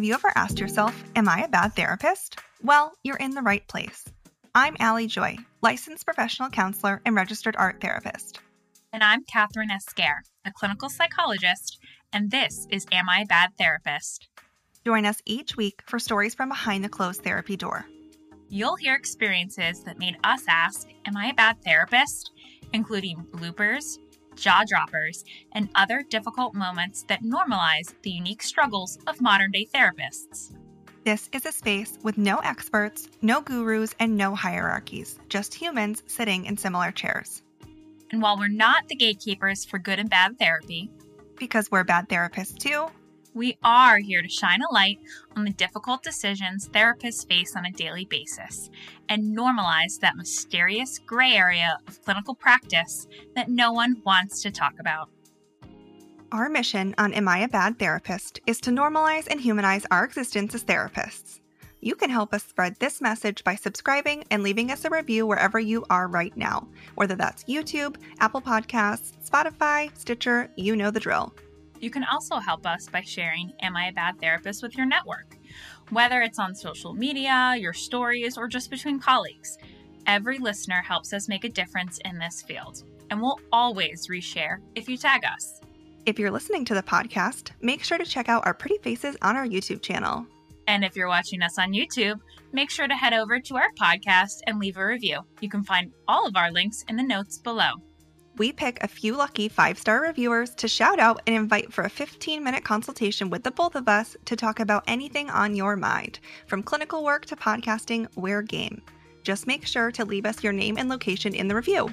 Have you ever asked yourself, Am I a bad therapist? Well, you're in the right place. I'm Allie Joy, licensed professional counselor and registered art therapist. And I'm Kathryn Esquer, a clinical psychologist, and this is Am I a Bad Therapist? Join us each week for stories from behind the closed therapy door. You'll hear experiences that made us ask, Am I a bad therapist? including bloopers, jaw droppers, and other difficult moments that normalize the unique struggles of modern day therapists. This is a space with no experts, no gurus, and no hierarchies, just humans sitting in similar chairs. And while we're not the gatekeepers for good and bad therapy, because we're bad therapists too, we are here to shine a light on the difficult decisions therapists face on a daily basis and normalize that mysterious gray area of clinical practice that no one wants to talk about. Our mission on Am I a Bad Therapist is to normalize and humanize our existence as therapists. You can help us spread this message by subscribing and leaving us a review wherever you are right now, whether that's YouTube, Apple Podcasts, Spotify, Stitcher, you know the drill. You can also help us by sharing Am I a Bad Therapist with your network, whether it's on social media, your stories, or just between colleagues. Every listener helps us make a difference in this field, and we'll always reshare if you tag us. If you're listening to the podcast, make sure to check out our pretty faces on our YouTube channel. And if you're watching us on YouTube, make sure to head over to our podcast and leave a review. You can find all of our links in the notes below we pick a few lucky five star reviewers to shout out and invite for a 15 minute consultation with the both of us to talk about anything on your mind. From clinical work to podcasting, we're game. Just make sure to leave us your name and location in the review.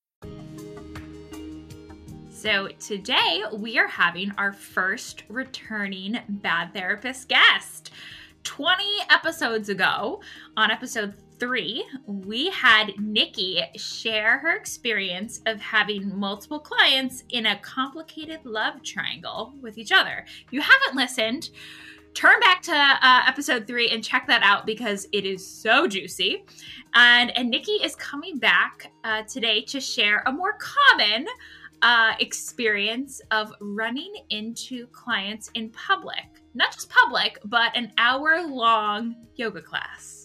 So, today we are having our first returning bad therapist guest. 20 episodes ago, on episode three, we had Nikki share her experience of having multiple clients in a complicated love triangle with each other. If you haven't listened, turn back to uh, episode three and check that out because it is so juicy. And, and Nikki is coming back uh, today to share a more common uh, experience of running into clients in public. Not just public, but an hour long yoga class.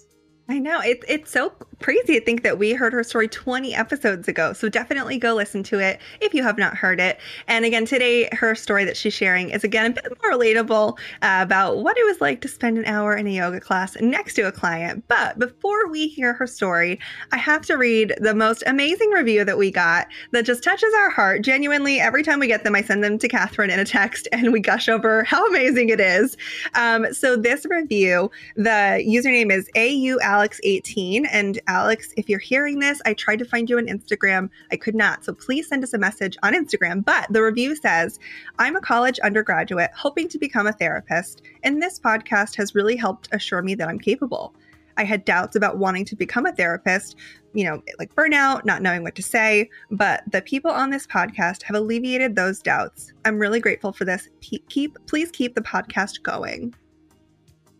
I know. It's it's so crazy to think that we heard her story 20 episodes ago. So definitely go listen to it if you have not heard it. And again, today her story that she's sharing is again a bit more relatable uh, about what it was like to spend an hour in a yoga class next to a client. But before we hear her story, I have to read the most amazing review that we got that just touches our heart. Genuinely, every time we get them, I send them to Kathryn in a text and we gush over how amazing it is. Um, so this review, the username is AU Alex18. And Alex, if you're hearing this, I tried to find you on Instagram. I could not. So please send us a message on Instagram. But the review says, I'm a college undergraduate hoping to become a therapist, and this podcast has really helped assure me that I'm capable. I had doubts about wanting to become a therapist, you know, like burnout, not knowing what to say, but the people on this podcast have alleviated those doubts. I'm really grateful for this. Keep please keep the podcast going.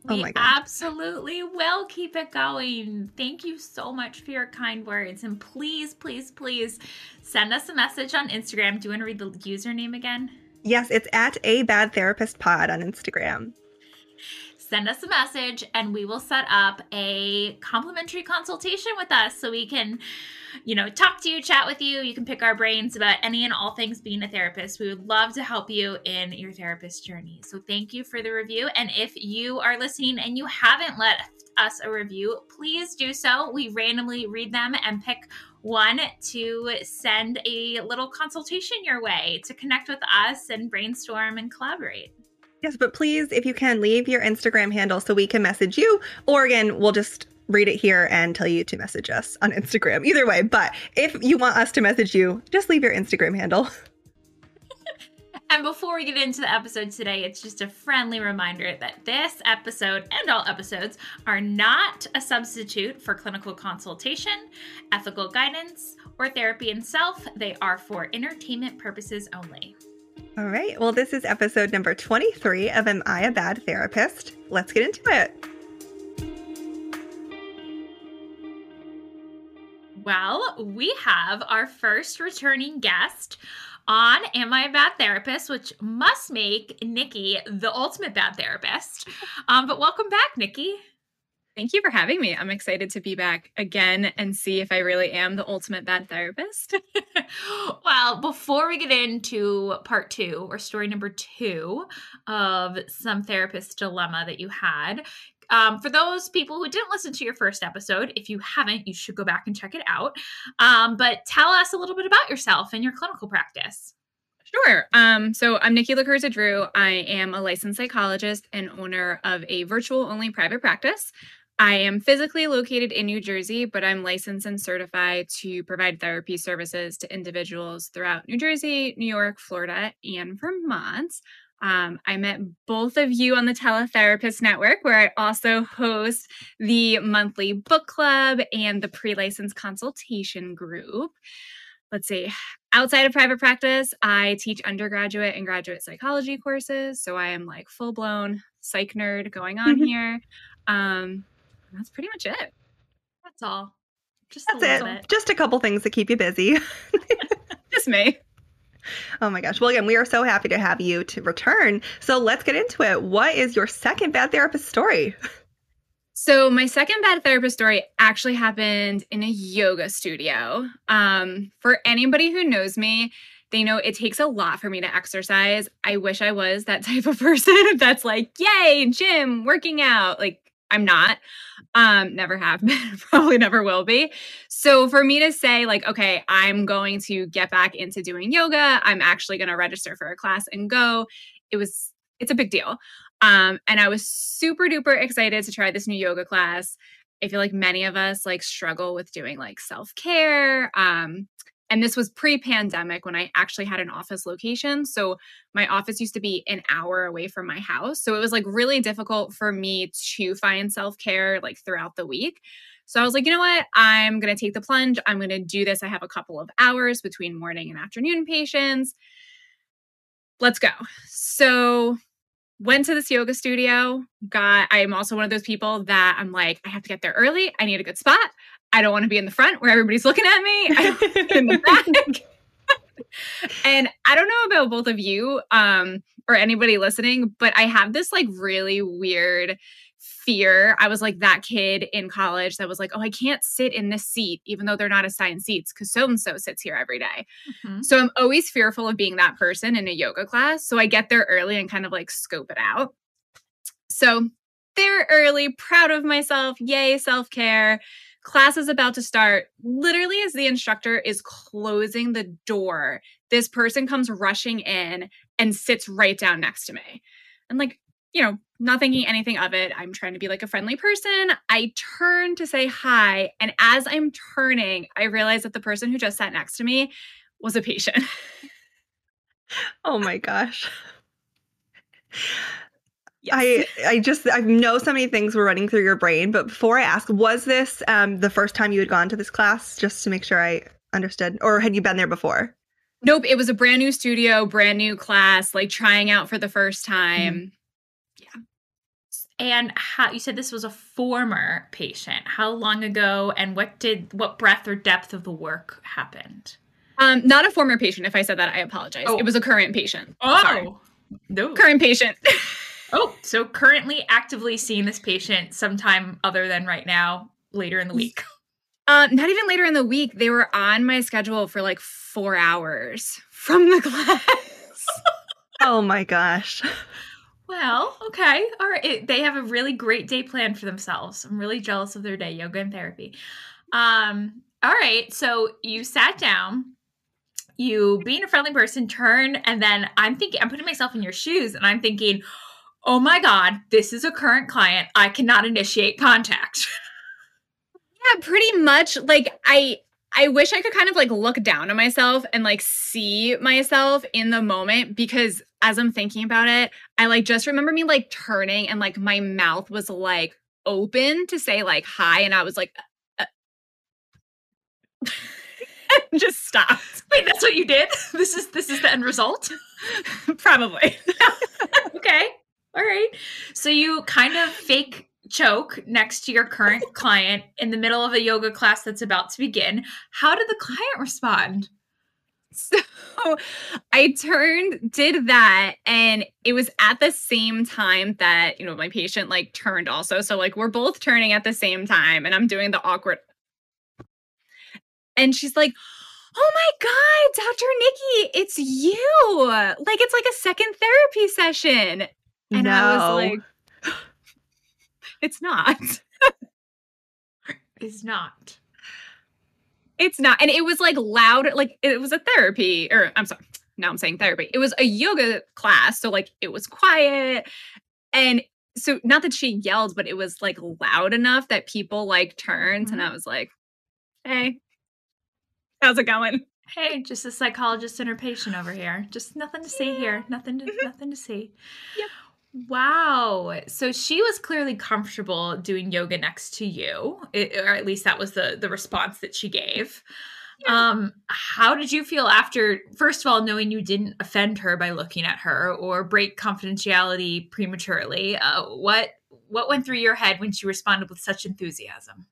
Oh we oh absolutely will keep it going. Thank you so much for your kind words. And please, please, please send us a message on Instagram. Do you want to read the username again? Yes, it's at a bad therapist pod on Instagram send us a message and we will set up a complimentary consultation with us so we can you know talk to you chat with you. You can pick our brains about any and all things being a therapist. We would love to help you in your therapist journey. So thank you for the review. And if you are listening and you haven't left us a review please do so. We randomly read them and pick one to send a little consultation your way to connect with us and brainstorm and collaborate Yes, but please, if you can, leave your Instagram handle so we can message you. Or again, we'll just read it here and tell you to message us on Instagram. Either way, but if you want us to message you, just leave your Instagram handle. And before we get into the episode today, it's just a friendly reminder that this episode and all episodes are not a substitute for clinical consultation, ethical guidance, or therapy in self. They are for entertainment purposes only. All right. Well, this is episode number 23 of Am I a Bad Therapist? Let's get into it. Well, we have our first returning guest on Am I a Bad Therapist, which must make Nikki the ultimate bad therapist. Um, but welcome back, Nikki. Thank you for having me. I'm excited to be back again and see if I really am the ultimate bad therapist. well, before we get into part two or story number two of some therapist dilemma that you had, um, for those people who didn't listen to your first episode, if you haven't, you should go back and check it out. Um, but tell us a little bit about yourself and your clinical practice. Sure. Um, so I'm Nikki LaCurza Drew. I am a licensed psychologist and owner of a virtual only private practice. I am physically located in New Jersey, but I'm licensed and certified to provide therapy services to individuals throughout New Jersey, New York, Florida, and Vermont. Um, I met both of you on the Teletherapist Network, where I also host the monthly book club and the pre licensed consultation group. Let's see, outside of private practice, I teach undergraduate and graduate psychology courses. So I am like full blown psych nerd going on here. Um, that's pretty much it. That's all. Just that's it. Bit. Just a couple things to keep you busy. Just me. Oh my gosh. Well, again, we are so happy to have you to return. So let's get into it. What is your second bad therapist story? So, my second bad therapist story actually happened in a yoga studio. Um, for anybody who knows me, they know it takes a lot for me to exercise. I wish I was that type of person that's like, yay, gym, working out. Like, I'm not. Um, never have been, probably never will be. So for me to say, like, okay, I'm going to get back into doing yoga, I'm actually going to register for a class and go, it was, it's a big deal. Um, and I was super duper excited to try this new yoga class. I feel like many of us like struggle with doing like self care. Um, and this was pre pandemic when I actually had an office location. So my office used to be an hour away from my house. So it was like really difficult for me to find self care like throughout the week. So I was like, you know what? I'm going to take the plunge. I'm going to do this. I have a couple of hours between morning and afternoon patients. Let's go. So went to this yoga studio got i'm also one of those people that i'm like i have to get there early i need a good spot I don't want to be in the front where everybody's looking at me. I in the back. and I don't know about both of you um, or anybody listening, but I have this like really weird fear. I was like that kid in college that was like, oh, I can't sit in this seat, even though they're not assigned seats because so and so sits here every day. Mm-hmm. So I'm always fearful of being that person in a yoga class. So I get there early and kind of like scope it out. So there early, proud of myself. Yay, self care class is about to start. Literally, as the instructor is closing the door, this person comes rushing in and sits right down next to me. And, like, you know, not thinking anything of it. I'm trying to be like a friendly person. I turn to say hi. And as I'm turning, I realize that the person who just sat next to me was a patient. oh my gosh. Yes. I I just I know so many things were running through your brain, but before I ask, was this um, the first time you had gone to this class? Just to make sure I understood, or had you been there before? Nope, it was a brand new studio, brand new class, like trying out for the first time. Mm-hmm. Yeah. And how you said this was a former patient. How long ago and what did what breadth or depth of the work happened? Um, not a former patient. If I said that, I apologize. Oh. It was a current patient. Oh, Sorry. no, current patient. Oh, so currently actively seeing this patient sometime other than right now, later in the week. Uh, not even later in the week. They were on my schedule for like four hours from the class. oh my gosh. Well, okay. All right. It, they have a really great day planned for themselves. I'm really jealous of their day, yoga and therapy. Um, all right. So you sat down, you being a friendly person, turn, and then I'm thinking, I'm putting myself in your shoes and I'm thinking, oh my God, this is a current client. I cannot initiate contact. yeah, pretty much. Like, I. I wish I could kind of like look down on myself and like see myself in the moment because as I'm thinking about it, I like just remember me like turning and like my mouth was like open to say like hi. And I was like, uh, uh just stopped. Wait, that's what you did? This is this is the end result? Probably. okay. All right. So you kind of fake choke next to your current client in the middle of a yoga class that's about to begin. How did the client respond? So I turned, did that, and it was at the same time that, you know, my patient like turned also. So, like, we're both turning at the same time, and I'm doing the awkward. And she's like, Oh my God, Dr. Nikki, it's you. Like, it's like a second therapy session. And no. I was like, It's not. It's not. It's not. And it was like loud, like it was a therapy, or I'm sorry, now I'm saying therapy. It was a yoga class. So like it was quiet. And so not that she yelled, but it was like loud enough that people like turned. Mm-hmm. And I was like, hey, how's it going? Hey, just a psychologist and her patient over here. Just nothing to see yeah. here. Nothing to mm-hmm. nothing to see. Yep. Wow. So she was clearly comfortable doing yoga next to you, it, or at least that was the the response that she gave. Yeah. Um, how did you feel after first of all knowing you didn't offend her by looking at her or break confidentiality prematurely? Uh, what what went through your head when she responded with such enthusiasm?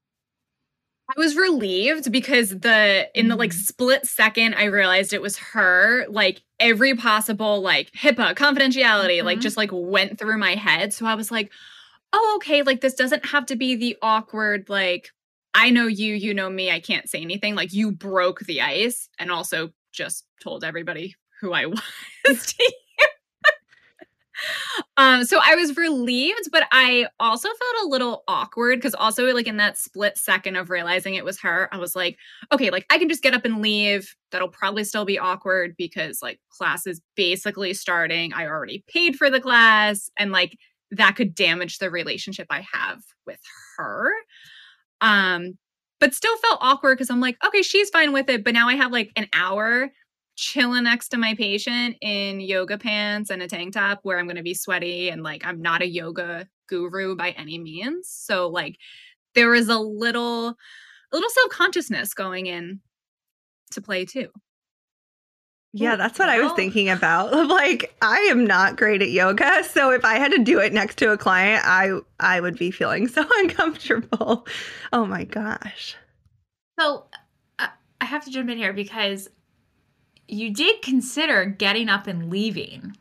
I was relieved because the in the like mm. split second I realized it was her, like every possible like HIPAA confidentiality mm-hmm. like just like went through my head. So I was like, "Oh, okay, like this doesn't have to be the awkward like I know you, you know me, I can't say anything. Like you broke the ice and also just told everybody who I was um so i was relieved but i also felt a little awkward because also like in that split second of realizing it was her i was like okay like i can just get up and leave. That'll probably still be awkward because like class is basically starting. I already paid for the class. And like that could damage the relationship i have with her. Um but still felt awkward because i'm like okay she's fine with it but now i have like an hour chilling next to my patient in yoga pants and a tank top where I'm going to be sweaty and like I'm not a yoga guru by any means. So like there was a little a little self-consciousness going in to play too. Yeah, that's what I was thinking about. Like I am not great at yoga, so if I had to do it next to a client, I I would be feeling so uncomfortable. Oh my gosh. So uh, I have to jump in here because you did consider getting up and leaving.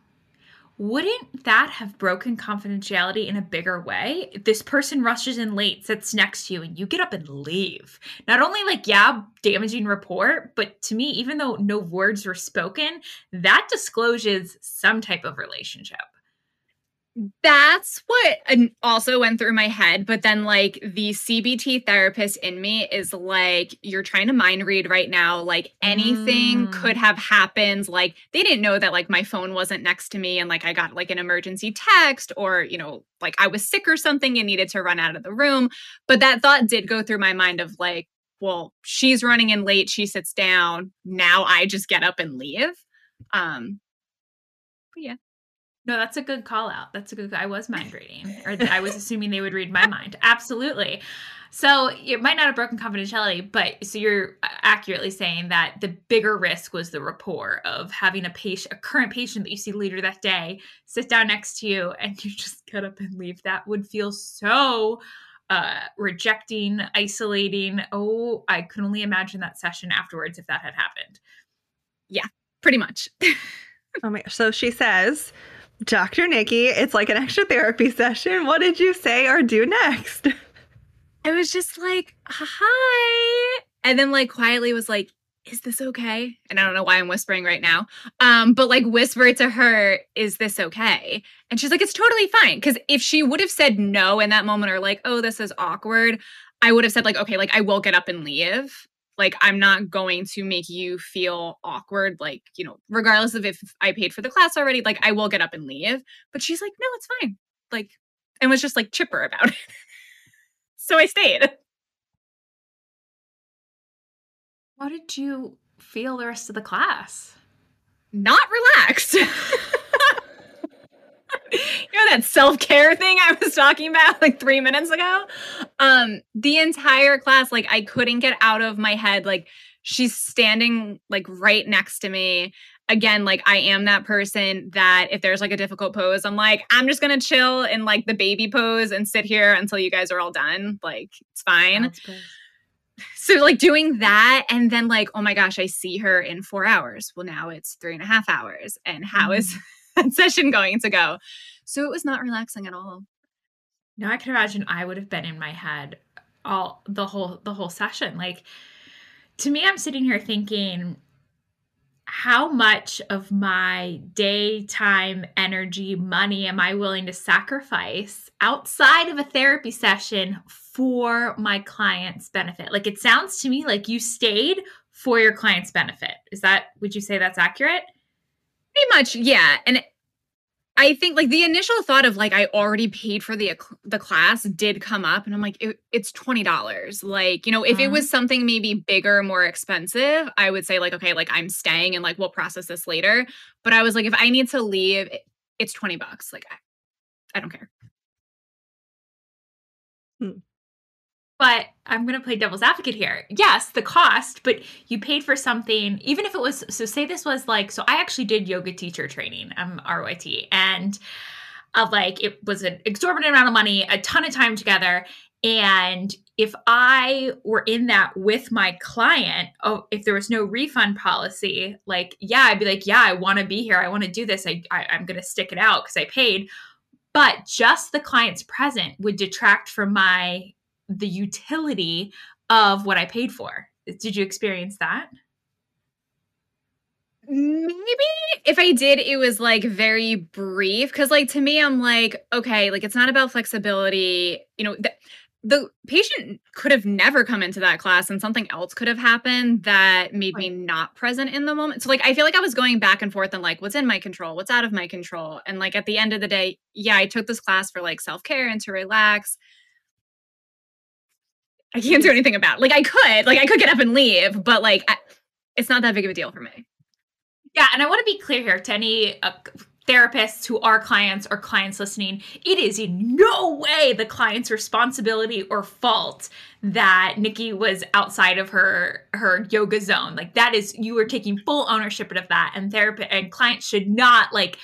Wouldn't that have broken confidentiality in a bigger way? If this person rushes in late, sits next to you, and you get up and leave. Not only like, yeah, damaging rapport, but to me, even though no words were spoken, that discloses some type of relationship that's what also went through my head but then like the cbt therapist in me is like you're trying to mind read right now like anything mm. could have happened like they didn't know that like my phone wasn't next to me and like i got like an emergency text or you know like i was sick or something and needed to run out of the room but that thought did go through my mind of like well she's running in late she sits down now i just get up and leave um but yeah no, that's a good call out. That's a good. I was mind reading, or I was assuming they would read my mind. Absolutely. So it might not have broken confidentiality, but so you're accurately saying that the bigger risk was the rapport of having a patient, a current patient that you see later that day, sit down next to you, and you just get up and leave. That would feel so uh, rejecting, isolating. Oh, I could only imagine that session afterwards if that had happened. Yeah, pretty much. oh my! So she says Dr. Nikki, it's like an extra therapy session. What did you say or do next? I was just like, hi. And then like quietly was like, is this okay? And I don't know why I'm whispering right now. Um, but like whisper to her, is this okay? And she's like, it's totally fine. Cause if she would have said no in that moment or like, oh, this is awkward, I would have said, like, okay, like I will get up and leave like i'm not going to make you feel awkward like you know regardless of if i paid for the class already like i will get up and leave. But she's like no it's fine. Like and was just like chipper about it. So i stayed. How did you feel the rest of the class? Not relaxed know that self-care thing I was talking about like 3 minutes ago? Um the entire class like I couldn't get out of my head like she's standing like right next to me. Again, like I am that person that if there's like a difficult pose, I'm like, I'm just gonna chill in like the baby pose and sit here until you guys are all done. Like, it's fine. So, like, doing that, and then, like, oh my gosh, I see her in four hours. Well, now it's three and a half hours. And how is Mm. session going to go? So, it was not relaxing at all. Now I can imagine I would have been in my head all the whole the whole session. Like to me, I'm sitting here thinking, how much of my daytime energy, money am I willing to sacrifice outside of a therapy session for my client's benefit? Like it sounds to me like you stayed for your client's benefit. Is that would you say that's accurate? Pretty much, yeah. And I think like the initial thought of like I already paid for the the class did come up, and I'm like, it, it's twenty dollars. Like you know, if it was mm-hmm. something maybe bigger, more expensive, I would say like, okay, like I'm staying and like we'll process this later. But I was like, if I need to leave, it- it's twenty bucks. Like I, I don't care. Hmm. But I'm going to play devil's advocate here. Yes, the cost, but you paid for something, even if it was, so say this was like, so I actually did yoga teacher training, um, I'm RYT, and of like, it was an exorbitant amount of money, a ton of time together. And if I were in that with my client, oh, if there was no refund policy, like, yeah, I'd be like, yeah, I want to be here. I want to do this. I, I, I'm going to stick it out because I paid. But just the client's present would detract from my the utility of what I paid for. Did you experience that? Maybe if I did, it was like very brief. Cause like to me, I'm like, okay, like it's not about flexibility. You know, th- the patient could have never come into that class and something else could have happened that made me not present in the moment. So like I feel like I was going back and forth and like what's in my control, what's out of my control. And like at the end of the day, yeah, I took this class for like self-care and to relax. I can't do anything about. Like I could, like I could get up and leave, but like I, it's not that big of a deal for me. Yeah, and I want to be clear here to any uh, therapists who are clients or clients listening. It is in no way the client's responsibility or fault that Nikki was outside of her her yoga zone. Like that is you are taking full ownership of that, and therapist and clients should not like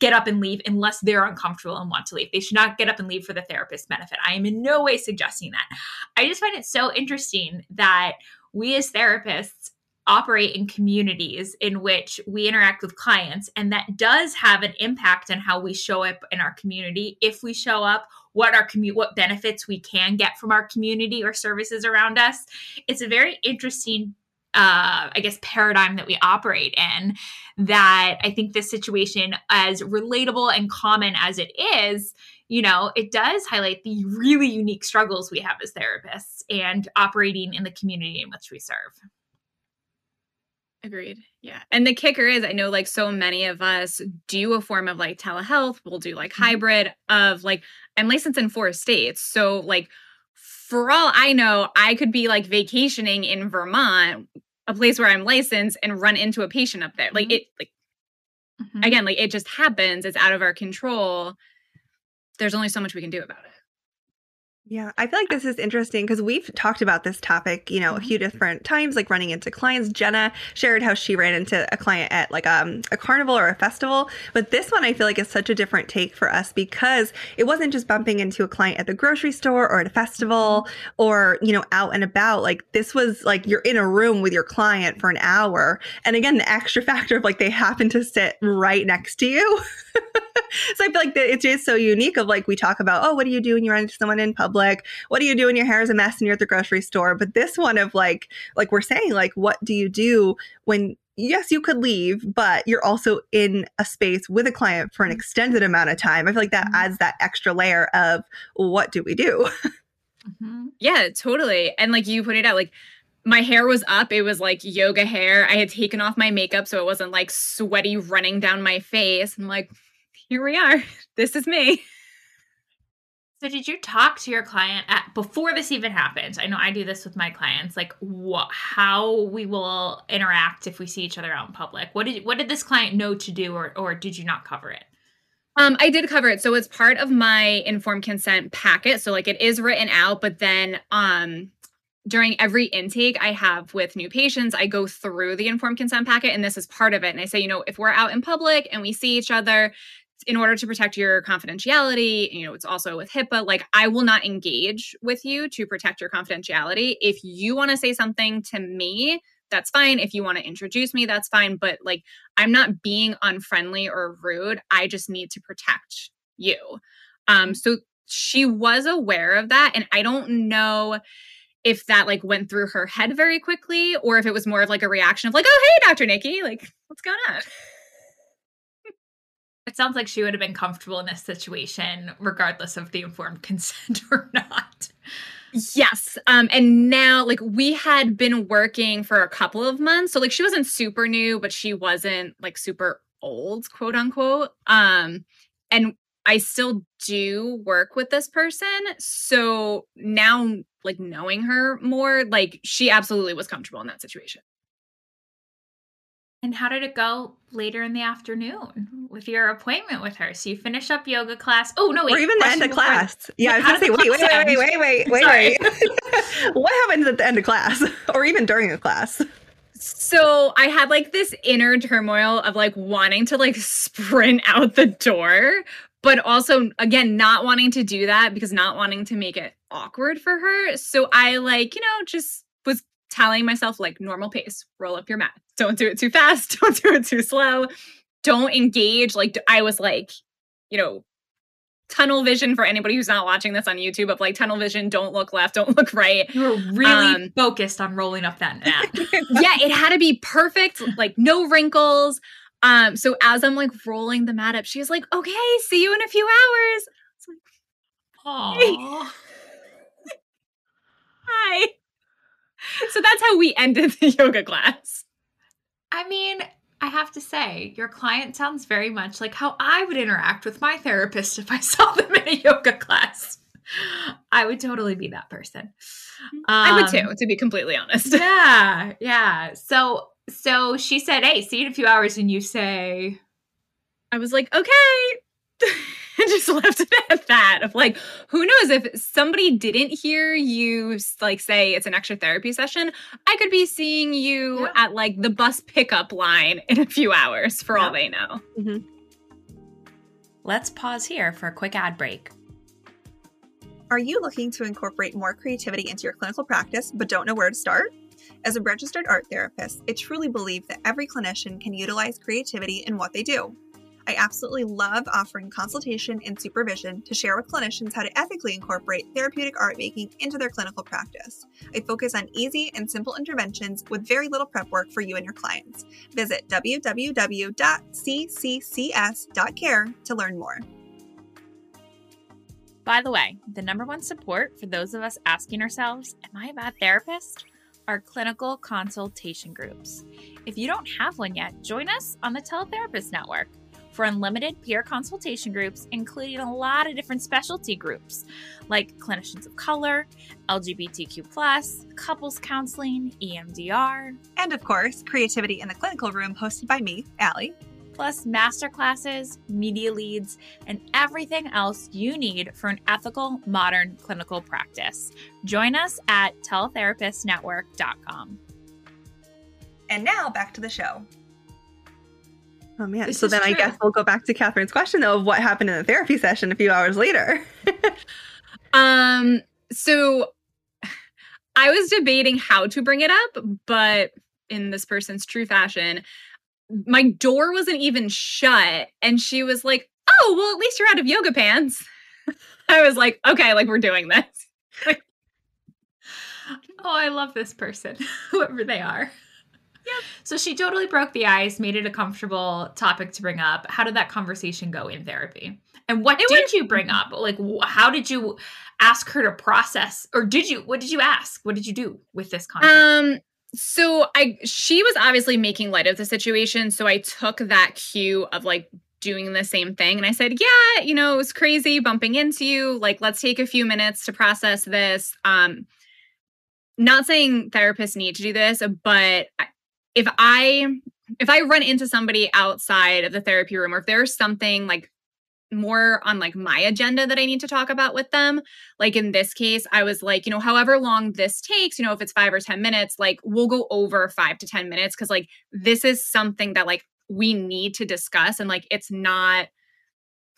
get up and leave unless they're uncomfortable and want to leave. They should not get up and leave for the therapist's benefit. I am in no way suggesting that. I just find it so interesting that we as therapists operate in communities in which we interact with clients and that does have an impact on how we show up in our community if we show up what our commu- what benefits we can get from our community or services around us it's a very interesting uh, I guess paradigm that we operate in that I think this situation as relatable and common as it is you know it does highlight the really unique struggles we have as therapists and operating in the community in which we serve Agreed. Yeah. And the kicker is, I know like so many of us do a form of like telehealth. We'll do like Mhm. hybrid of like, I'm licensed in four states. So, like, for all I know, I could be like vacationing in Vermont, a place where I'm licensed, and run into a patient up there. Like, Mhm. it, like, Mhm. again, like it just happens. It's out of our control. There's only so much we can do about it. Yeah, I feel like this is interesting because we've talked about this topic, you know, a few different times, like running into clients. Jenna shared how she ran into a client at like um, a carnival or a festival. But this one I feel like is such a different take for us because it wasn't just bumping into a client at the grocery store or at a festival or, you know, out and about. Like this was like you're in a room with your client for an hour. And again, the extra factor of like they happen to sit right next to you. so I feel like it is just so unique of like we talk about, oh, what do you do when you run into someone in public? Like, what do you do when your hair is a mess and you're at the grocery store? But this one of like, like we're saying, like, what do you do when yes, you could leave, but you're also in a space with a client for an extended amount of time. I feel like that Mhm. adds that extra layer of what do we do? Mhm. Yeah, totally. And like you pointed out, like my hair was up. It was like yoga hair. I had taken off my makeup so it wasn't like sweaty running down my face. I'm like, here we are. This is me. So did you talk to your client at before this even happened? I know I do this with my clients, like how we will interact if we see each other out in public. What did what did this client know to do or or did you not cover it? Um, I did cover it. So it's part of my informed consent packet. So like it is written out, but then um during every intake I have with new patients, I go through the informed consent packet and this is part of it. And I say, you know, if we're out in public and we see each other, in order to protect your confidentiality, you know, it's also with HIPAA, like I will not engage with you to protect your confidentiality. If you want to say something to me, that's fine. If you want to introduce me, that's fine. But like, I'm not being unfriendly or rude. I just need to protect you. Um, so she was aware of that. And I don't know if that like went through her head very quickly or if it was more of like a reaction of like, oh, hey, Dr. Nikki, like, what's going on? It sounds like she would have been comfortable in this situation, regardless of the informed consent or not. Yes. Um, and now like we had been working for a couple of months. So like she wasn't super new, but she wasn't like super old, quote unquote. Um, and I still do work with this person. So now like knowing her more, like she absolutely was comfortable in that situation. And how did it go later in the afternoon with your appointment with her? So you finish up yoga class. Oh no, wait, or even the end of class. Yeah, I was gonna say, wait, wait, wait, wait, wait, wait, wait. what happens at the end of class, or even during a class? So I had like this inner turmoil of like wanting to like sprint out the door, but also again not wanting to do that because not wanting to make it awkward for her. So I like you know just telling myself like normal pace, roll up your mat. Don't do it too fast, don't do it too slow. Don't engage like I was like, you know, tunnel vision for anybody who's not watching this on YouTube of like tunnel vision, don't look left, don't look right. You were really um, focused on rolling up that mat. yeah, it had to be perfect, like no wrinkles. Um, so as I'm like rolling the mat up, she's like, okay, see you in a few hours. It's like, Aww. Hi so that's how we ended the yoga class. I mean, I have to say, your client sounds very much like how I would interact with my therapist if I saw them in a yoga class. I would totally be that person. Um, I would too, to be completely honest. Yeah, yeah. So, so she said, "Hey, see you in a few hours," and you say, "I was like, okay." just left it at that of like who knows if somebody didn't hear you like say it's an extra therapy session i could be seeing you yeah. at like the bus pickup line in a few hours for yeah. all they know mm-hmm. let's pause here for a quick ad break are you looking to incorporate more creativity into your clinical practice but don't know where to start as a registered art therapist, I truly believe that every clinician can utilize creativity in what they do. I absolutely love offering consultation and supervision to share with clinicians how to ethically incorporate therapeutic art making into their clinical practice. I focus on easy and simple interventions with very little prep work for you and your clients. Visit www.cccs.care to learn more. By the way, the number one support for those of us asking ourselves, Am I a bad therapist? are clinical consultation groups. If you don't have one yet, join us on the Teletherapist Network for unlimited peer consultation groups, including a lot of different specialty groups like clinicians of color, LGBTQ, couples counseling, EMDR, and of course, Creativity in the Clinical Room, hosted by me, Allie. Plus, masterclasses, media leads, and everything else you need for an ethical, modern clinical practice. Join us at teletherapistnetwork.com. And now back to the show. Oh man. This so then true. I guess we'll go back to Kathryn's question though of what happened in the therapy session a few hours later. um so I was debating how to bring it up, but in this person's true fashion, my door wasn't even shut and she was like, "Oh, well at least you're out of yoga pants." I was like, "Okay, like we're doing this." oh, I love this person, whoever they are. Yeah. So she totally broke the ice, made it a comfortable topic to bring up. How did that conversation go in therapy? And what it did went- you bring up? Like, how did you ask her to process, or did you? What did you ask? What did you do with this content? Um. So I, she was obviously making light of the situation. So I took that cue of like doing the same thing. And I said, Yeah, you know, it was crazy bumping into you. Like, let's take a few minutes to process this. Um, not saying therapists need to do this, but if I if I run into somebody outside of the therapy room or if there's something like more on like my agenda that I need to talk about with them. Like in this case, I was like, you know, however long this takes, you know, if it's 5 or 10 minutes, like we'll go over 5 to 10 minutes cuz like this is something that like we need to discuss and like it's not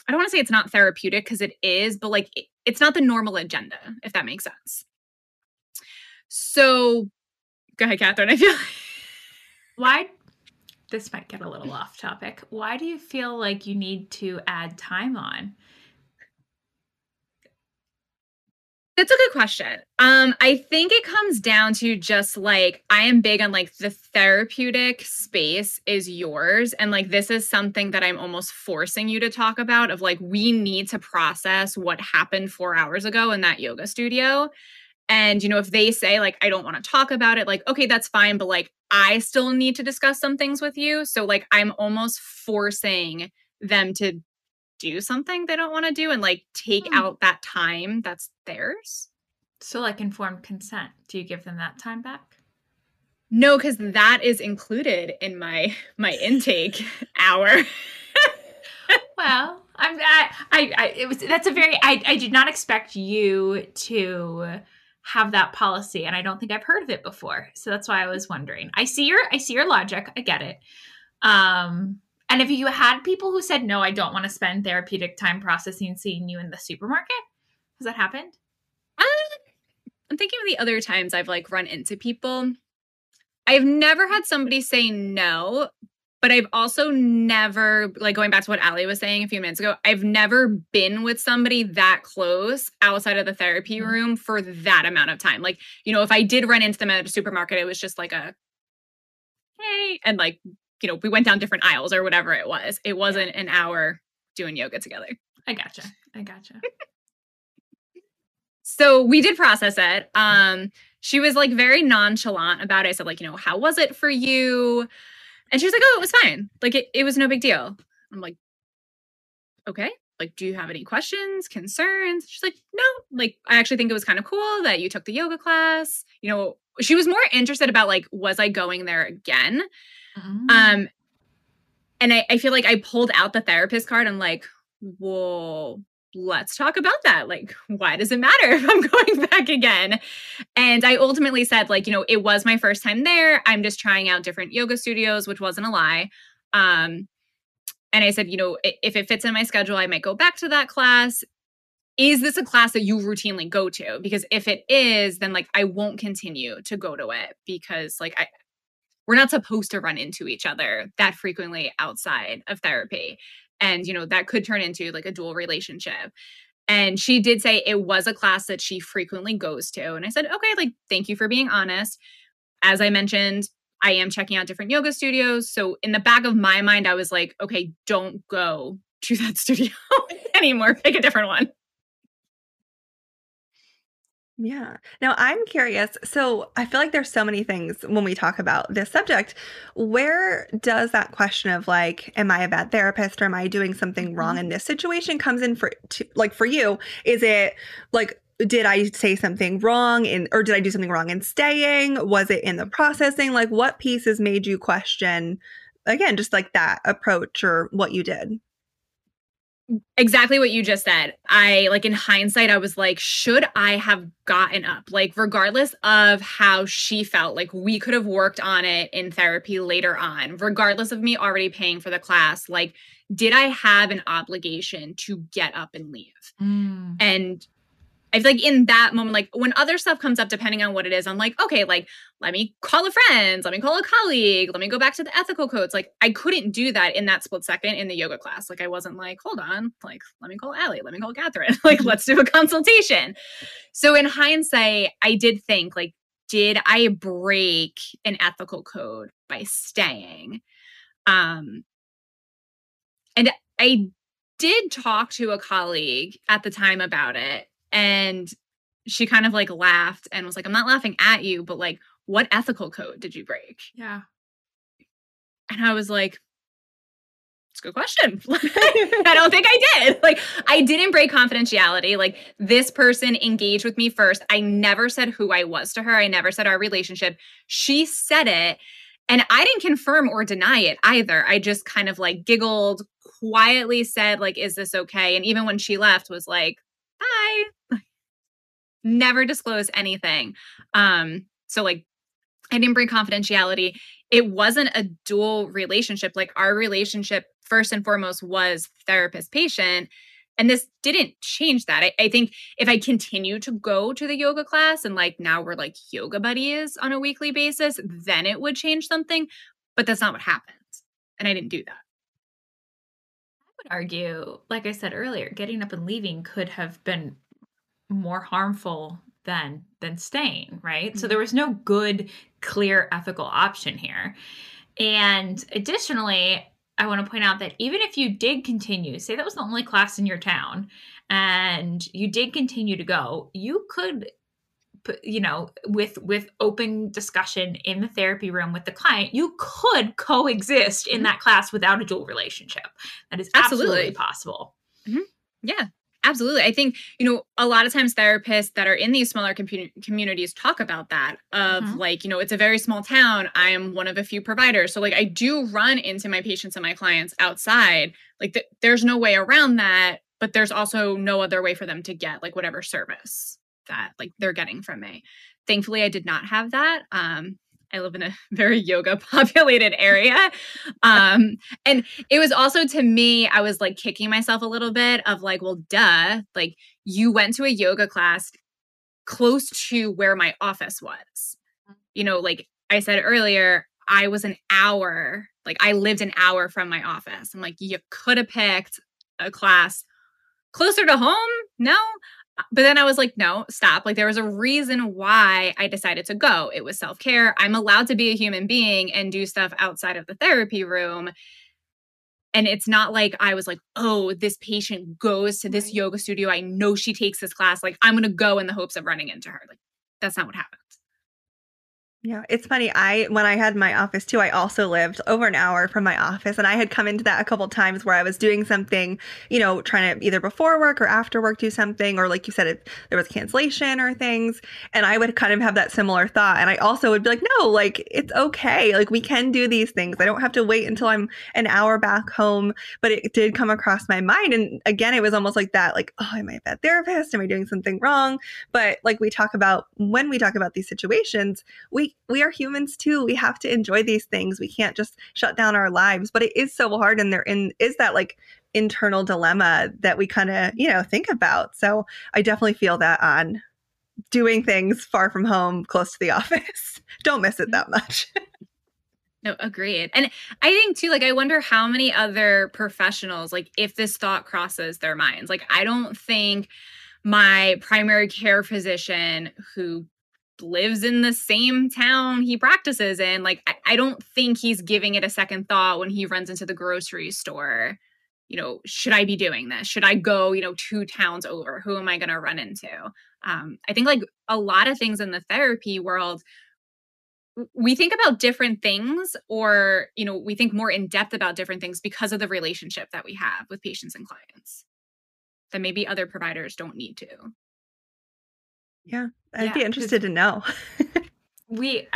I don't want to say it's not therapeutic cuz it is, but like it, it's not the normal agenda if that makes sense. So go ahead, Kathryn. I feel why this might get a little off topic. Why do you feel like you need to add time on? That's a good question. Um, I think it comes down to just like I am big on like the therapeutic space is yours. And like this is something that I'm almost forcing you to talk about of like we need to process what happened four hours ago in that yoga studio. And, you know, if they say, like, I don't want to talk about it, like, okay, that's fine. But, like, I still need to discuss some things with you. So, like, I'm almost forcing them to do something they don't want to do and, like, take hmm. out that time that's theirs. So, like, informed consent. Do you give them that time back? No, because that is included in my my intake hour. well, I'm I, I, I it was that's a very I I did not expect you to have that policy and i don't think i've heard of it before. So that's why i was wondering. I see your i see your logic. I get it. Um and if you had people who said no i don't want to spend therapeutic time processing seeing you in the supermarket has that happened? Uh, i'm thinking of the other times i've like run into people. I've never had somebody say no but I've also never, like going back to what Allie was saying a few minutes ago, I've never been with somebody that close outside of the therapy mm-hmm. room for that amount of time. Like, you know, if I did run into them at a supermarket, it was just like a, hey, and like, you know, we went down different aisles or whatever it was. It wasn't an hour doing yoga together. I gotcha. I gotcha. so we did process it. Um, she was like very nonchalant about it. I said, like, you know, how was it for you? And she was like, oh, it was fine. Like it, it was no big deal. I'm like, okay. Like, do you have any questions, concerns? She's like, no. Like, I actually think it was kind of cool that you took the yoga class. You know, she was more interested about like, was I going there again? Mm-hmm. Um, and I, I feel like I pulled out the therapist card. I'm like, whoa, let's talk about that. Like, why does it matter if I'm going back again? And I ultimately said, like, you know, it was my first time there. I'm just trying out different yoga studios, which wasn't a lie. Um, and I said, you know, if it fits in my schedule, I might go back to that class. Is this a class that you routinely go to? Because if it is, then like I won't continue to go to it because like I we're not supposed to run into each other that frequently outside of therapy and you know that could turn into like a dual relationship. And she did say it was a class that she frequently goes to and i said okay like thank you for being honest. As i mentioned i am checking out different yoga studios so in the back of my mind i was like okay don't go to that studio anymore pick a different one yeah. Now I'm curious. So I feel like there's so many things when we talk about this subject. Where does that question of like, am I a bad therapist or am I doing something wrong mm-hmm. in this situation comes in for to, like for you? Is it like did I say something wrong in or did I do something wrong in staying? Was it in the processing? Like what pieces made you question again just like that approach or what you did? Exactly what you just said. I like in hindsight, I was like, should I have gotten up? Like, regardless of how she felt, like we could have worked on it in therapy later on, regardless of me already paying for the class. Like, did I have an obligation to get up and leave? Mm. And I feel like in that moment, like when other stuff comes up, depending on what it is, I'm like, okay, like let me call a friend, let me call a colleague, let me go back to the ethical codes. Like I couldn't do that in that split second in the yoga class. Like I wasn't like, hold on, like let me call Allie, let me call Kathryn, like let's do a consultation. So in hindsight, I did think like, did I break an ethical code by staying? Um, and I did talk to a colleague at the time about it and she kind of like laughed and was like, I'm not laughing at you, but like, what ethical code did you break? Yeah. And I was like, it's a good question. I don't think I did. Like, I didn't break confidentiality. Like, this person engaged with me first. I never said who I was to her. I never said our relationship. She said it. And I didn't confirm or deny it either. I just kind of like giggled quietly said like is this okay and even when she left was like bye never disclose anything. Um so like i didn't bring confidentiality. It wasn't a dual relationship. Like our relationship first and foremost was therapist patient and this didn't change that. I, I think if i continue to go to the yoga class and like now we're like yoga buddies on a weekly basis then it would change something but that's not what happened and i didn't do that would argue, like I said earlier, getting up and leaving could have been more harmful than than staying, right? Mm-hmm. So there was no good, clear ethical option here. And additionally, I want to point out that even if you did continue, say that was the only class in your town, and you did continue to go, you could you know with with open discussion in the therapy room with the client you could coexist in mm-hmm. that class without a dual relationship that is absolutely, absolutely possible mm-hmm. yeah absolutely i think you know a lot of times therapists that are in these smaller com- communities talk about that of mm-hmm. like you know it's a very small town i am one of a few providers so like i do run into my patients and my clients outside like th- there's no way around that but there's also no other way for them to get like whatever service that like they're getting from me. Thankfully, I did not have that. Um, I live in a very yoga populated area. Um, and it was also to me, I was like kicking myself a little bit of like, well, duh, like you went to a yoga class close to where my office was. You know, like I said earlier, I was an hour, like I lived an hour from my office. I'm like, you could have picked a class closer to home. No, but then I was like, no, stop. Like, there was a reason why I decided to go. It was self care. I'm allowed to be a human being and do stuff outside of the therapy room. And it's not like I was like, oh, this patient goes to this yoga studio. I know she takes this class. Like, I'm going to go in the hopes of running into her. Like, that's not what happened. Yeah, it's funny. I when I had my office too, I also lived over an hour from my office and I had come into that a couple times where I was doing something, you know, trying to either before work or after work do something or like you said if there was cancellation or things and I would kind of have that similar thought and I also would be like, "No, like it's okay. Like we can do these things. I don't have to wait until I'm an hour back home." But it did come across my mind and again, it was almost like that like, "Oh, am I a bad therapist? Am I doing something wrong?" But like we talk about when we talk about these situations, we we are humans too. We have to enjoy these things. We can't just shut down our lives. But it is so hard, and there in is that like internal dilemma that we kind of you know think about. So I definitely feel that on doing things far from home, close to the office. Don't miss it that much. No, agreed. And I think too, like, I wonder how many other professionals, like, if this thought crosses their minds. Like, I don't think my primary care physician who lives in the same town he practices in. Like, I, I don't think he's giving it a second thought when he runs into the grocery store. You know, should I be doing this? Should I go, you know, two towns over? Who am I going to run into? Um, I think like a lot of things in the therapy world, we think about different things or you know we think more in depth about different things because of the relationship that we have with patients and clients that maybe other providers don't need to yeah, I'd yeah, be interested to know. we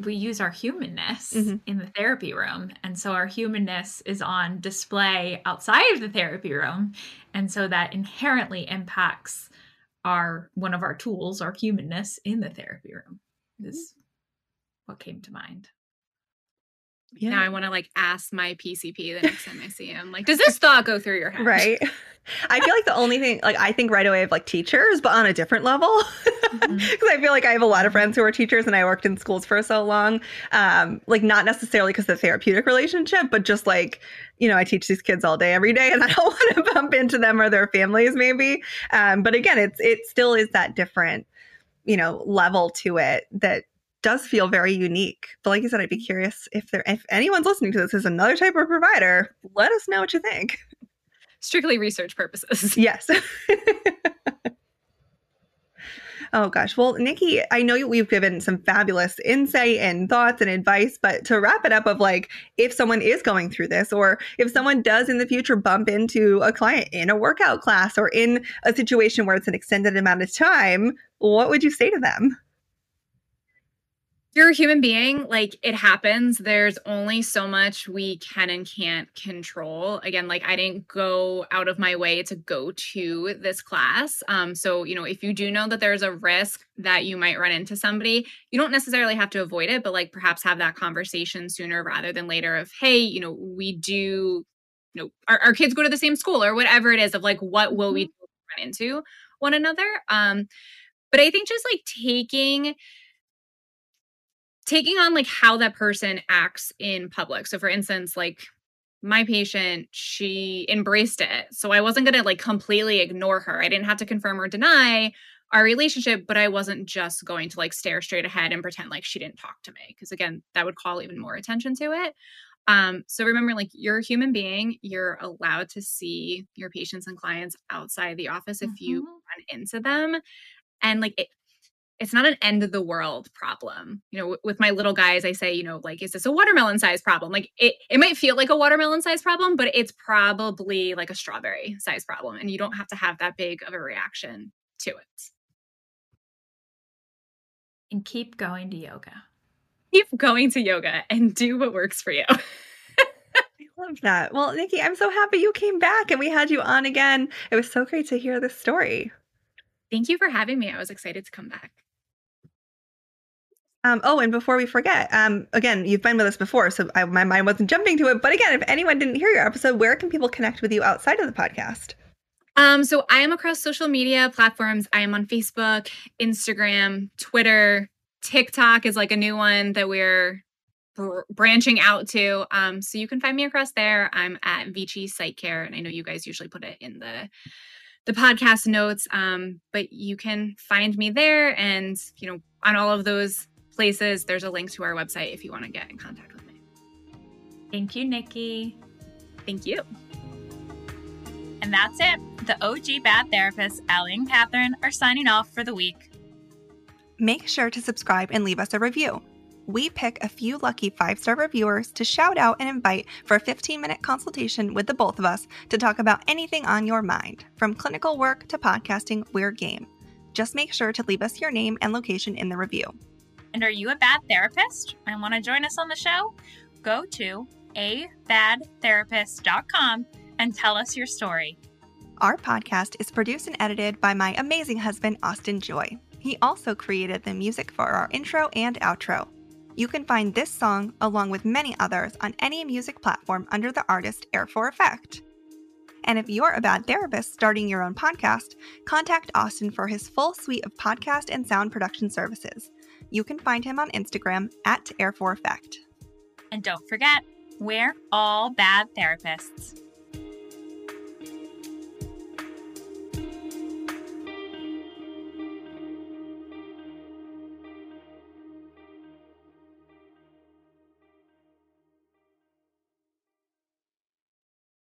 we use our humanness mm-hmm. in the therapy room, and so our humanness is on display outside of the therapy room, and so that inherently impacts our one of our tools, our humanness in the therapy room. Is what came to mind. Yeah. Now I want to like ask my PCP the next time I see him. Like, does this thought go through your head? Right. I feel like the only thing, like, I think right away of like teachers, but on a different level. Because mm-hmm. I feel like I have a lot of friends who are teachers and I worked in schools for so long. Um, like, not necessarily because the therapeutic relationship, but just like, you know, I teach these kids all day, every day, and I don't want to bump into them or their families, maybe. Um, but again, it's it still is that different, you know, level to it that does feel very unique. But like you said, I'd be curious if there if anyone's listening to this is another type of provider, let us know what you think. Strictly research purposes. Yes. Oh gosh. Well, Nikki, I know we've given some fabulous insight and thoughts and advice, but to wrap it up of like if someone is going through this or if someone does in the future bump into a client in a workout class or in a situation where it's an extended amount of time, what would you say to them? You're a human being like it happens. There's only so much we can and can't control. Again like i didn't go out of my way to go to this class. Um so you know if you do know that there's a risk that you might run into somebody you don't necessarily have to avoid it but like perhaps have that conversation sooner rather than later of hey you know we do you know our, our kids go to the same school or whatever it is of like what will we mm-hmm. run into one another? Um but i think just like taking taking on like how that person acts in public. So for instance, like my patient, she embraced it. So I wasn't going to like completely ignore her. I didn't have to confirm or deny our relationship, but I wasn't just going to like stare straight ahead and pretend like she didn't talk to me because again, that would call even more attention to it. Um, so remember, like you're a human being, you're allowed to see your patients and clients outside the office if mm-hmm. you run into them. And like it, it's not an end of the world problem. You know, w- with my little guys, I say, you know, like, is this a watermelon size problem? Like, it, it might feel like a watermelon size problem, but it's probably like a strawberry size problem. And you don't have to have that big of a reaction to it. And keep going to yoga. Keep going to yoga and do what works for you. I love that. Well, Nikki, I'm so happy you came back and we had you on again. It was so great to hear this story. Thank you for having me. I was excited to come back. Um, oh, and before we forget, um, again, you've been with us before, so I, my mind wasn't jumping to it. But again, if anyone didn't hear your episode, where can people connect with you outside of the podcast? Um, so I am across social media platforms. I am on Facebook, Instagram, Twitter, TikTok is like a new one that we're br- branching out to. Um, so you can find me across there. I'm at Vici Psych Care, and I know you guys usually put it in the the podcast notes. Um, but you can find me there, and you know, on all of those places. There's a link to our website if you want to get in contact with me. Thank you, Nikki. Thank you. And that's it. The OG Bad Therapists, Allie and Kathryn, are signing off for the week. Make sure to subscribe and leave us a review. We pick a few lucky five star reviewers to shout out and invite for a 15 minute consultation with the both of us to talk about anything on your mind. From clinical work to podcasting, we're game. Just make sure to leave us your name and location in the review. And are you a bad therapist and want to join us on the show? Go to abadtherapist.com and tell us your story. Our podcast is produced and edited by my amazing husband, Austin Joy. He also created the music for our intro and outro. You can find this song, along with many others, on any music platform under the artist Air for Effect. And if you're a bad therapist starting your own podcast, contact Austin for his full suite of podcast and sound production services. You can find him on Instagram at Air4Effect. And don't forget, we're all bad therapists.